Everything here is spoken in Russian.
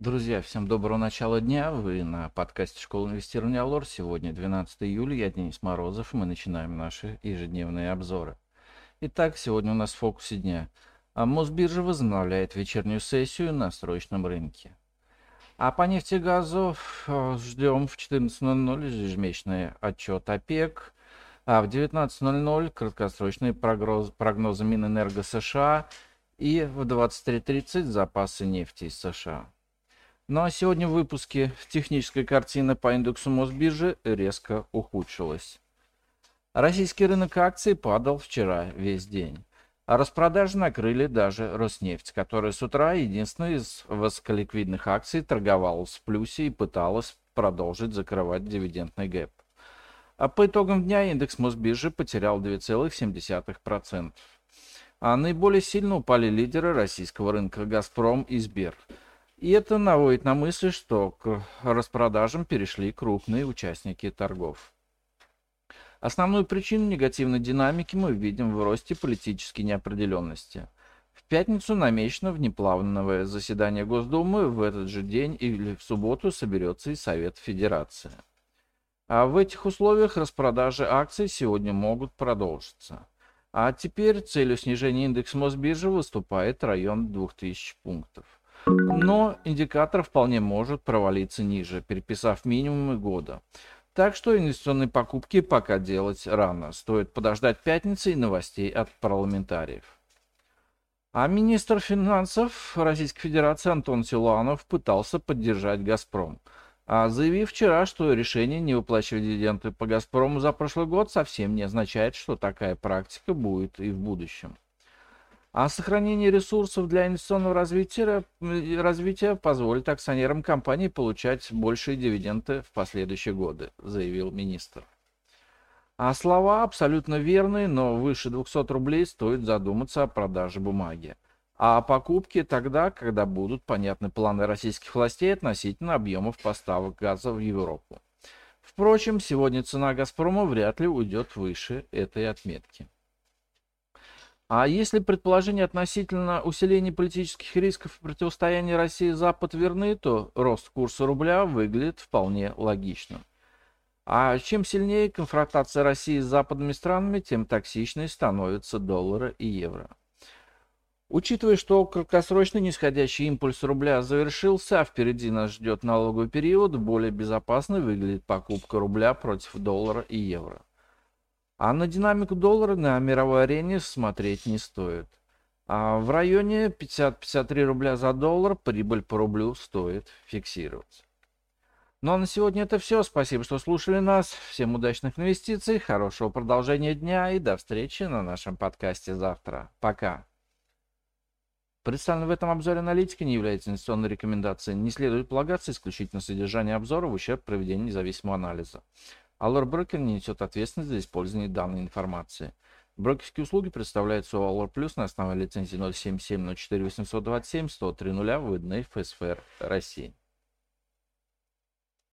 Друзья, всем доброго начала дня. Вы на подкасте «Школа инвестирования Алор». Сегодня 12 июля, я Денис Морозов, мы начинаем наши ежедневные обзоры. Итак, сегодня у нас в фокусе дня. А Мосбиржа возобновляет вечернюю сессию на срочном рынке. А по нефти и газу э, ждем в 14.00 ежемесячный отчет ОПЕК, а в 19.00 краткосрочные прогноз, прогнозы Минэнерго США и в 23.30 запасы нефти из США. Ну а сегодня в выпуске техническая картина по индексу Мосбиржи резко ухудшилась. Российский рынок акций падал вчера весь день. А распродажи накрыли даже Роснефть, которая с утра единственная из высоколиквидных акций торговалась в плюсе и пыталась продолжить закрывать дивидендный гэп. А по итогам дня индекс Мосбиржи потерял 2,7%. А наиболее сильно упали лидеры российского рынка «Газпром» и «Сбер». И это наводит на мысль, что к распродажам перешли крупные участники торгов. Основную причину негативной динамики мы видим в росте политической неопределенности. В пятницу намечено внеплановое заседание Госдумы, в этот же день или в субботу соберется и Совет Федерации. А в этих условиях распродажи акций сегодня могут продолжиться. А теперь целью снижения индекса Мосбиржи выступает район 2000 пунктов. Но индикатор вполне может провалиться ниже, переписав минимумы года. Так что инвестиционные покупки пока делать рано. Стоит подождать пятницы и новостей от парламентариев. А министр финансов Российской Федерации Антон Силуанов пытался поддержать «Газпром», а заявив вчера, что решение не выплачивать дивиденды по «Газпрому» за прошлый год совсем не означает, что такая практика будет и в будущем. А сохранение ресурсов для инвестиционного развития, развития позволит акционерам компании получать большие дивиденды в последующие годы, заявил министр. А слова абсолютно верные, но выше 200 рублей стоит задуматься о продаже бумаги. А о покупке тогда, когда будут понятны планы российских властей относительно объемов поставок газа в Европу. Впрочем, сегодня цена «Газпрома» вряд ли уйдет выше этой отметки. А если предположения относительно усиления политических рисков и противостояния России Запад верны, то рост курса рубля выглядит вполне логичным. А чем сильнее конфронтация России с западными странами, тем токсичнее становятся доллары и евро. Учитывая, что краткосрочный нисходящий импульс рубля завершился, а впереди нас ждет налоговый период, более безопасной выглядит покупка рубля против доллара и евро. А на динамику доллара на мировой арене смотреть не стоит. А в районе 50-53 рубля за доллар прибыль по рублю стоит фиксировать. Ну а на сегодня это все. Спасибо, что слушали нас. Всем удачных инвестиций, хорошего продолжения дня и до встречи на нашем подкасте завтра. Пока. Представленная в этом обзоре аналитика не является инвестиционной рекомендацией. Не следует полагаться исключительно содержание обзора в ущерб проведению независимого анализа. Allure Broker не несет ответственность за использование данной информации. Брокерские услуги представляются у Allure Plus на основе лицензии 077 04 827 103 0 выданной ФСФР России.